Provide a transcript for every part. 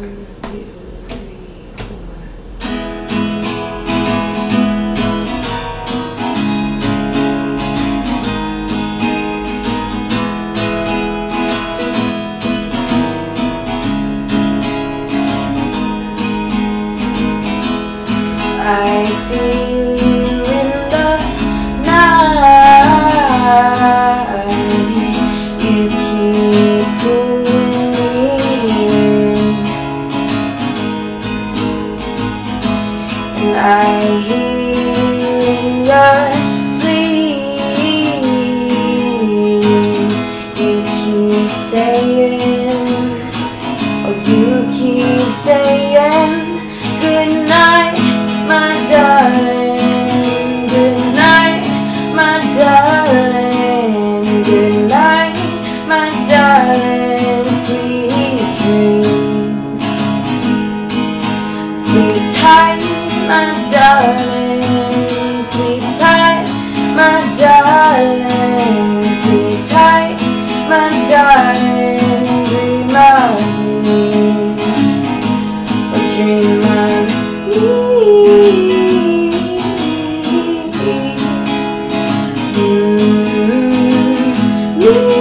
I feel my darling. Sweet dreams. Sleep tight, my darling. Sleep tight, my darling. Sleep tight, my darling. Dream of me. Dream of I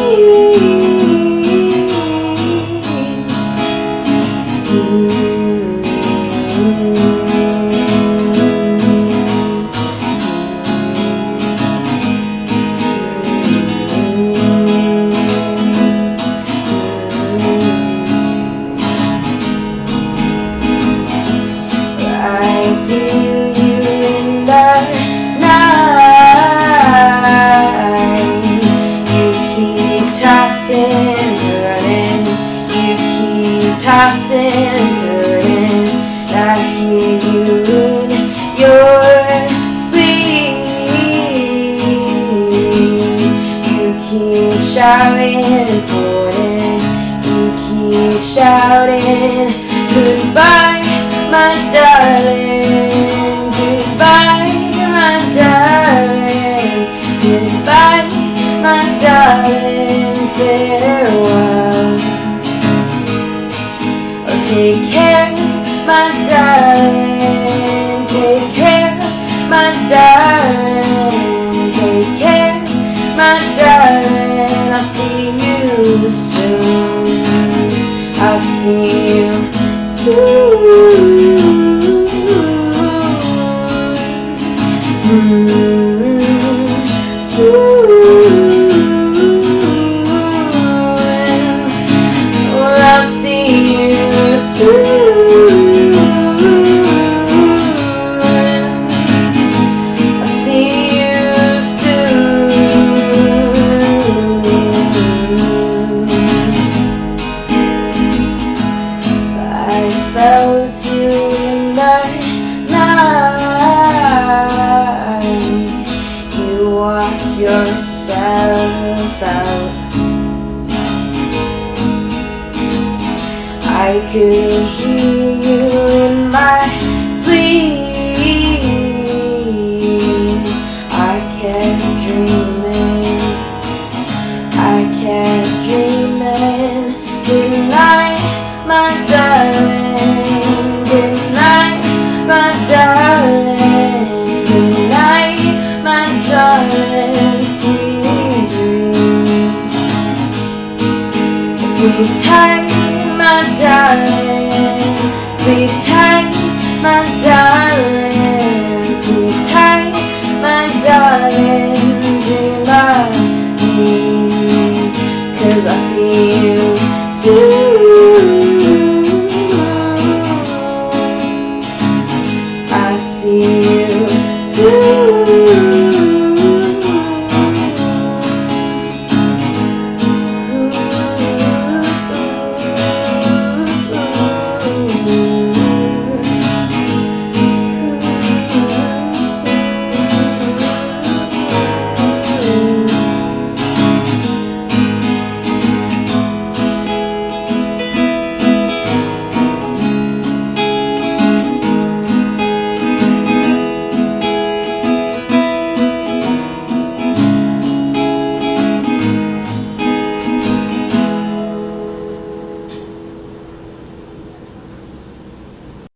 take care, my darling, take care, my darling, take care, my darling. I'll see you soon. I'll see you soon. Soon. I could hear you in my sleep. I kept dreaming. I kept dreaming. Good night, my darling. Good night, my darling. Good night, my darling. Sweet dreams. Sleep tight, my darling. Sleep tight, my darling.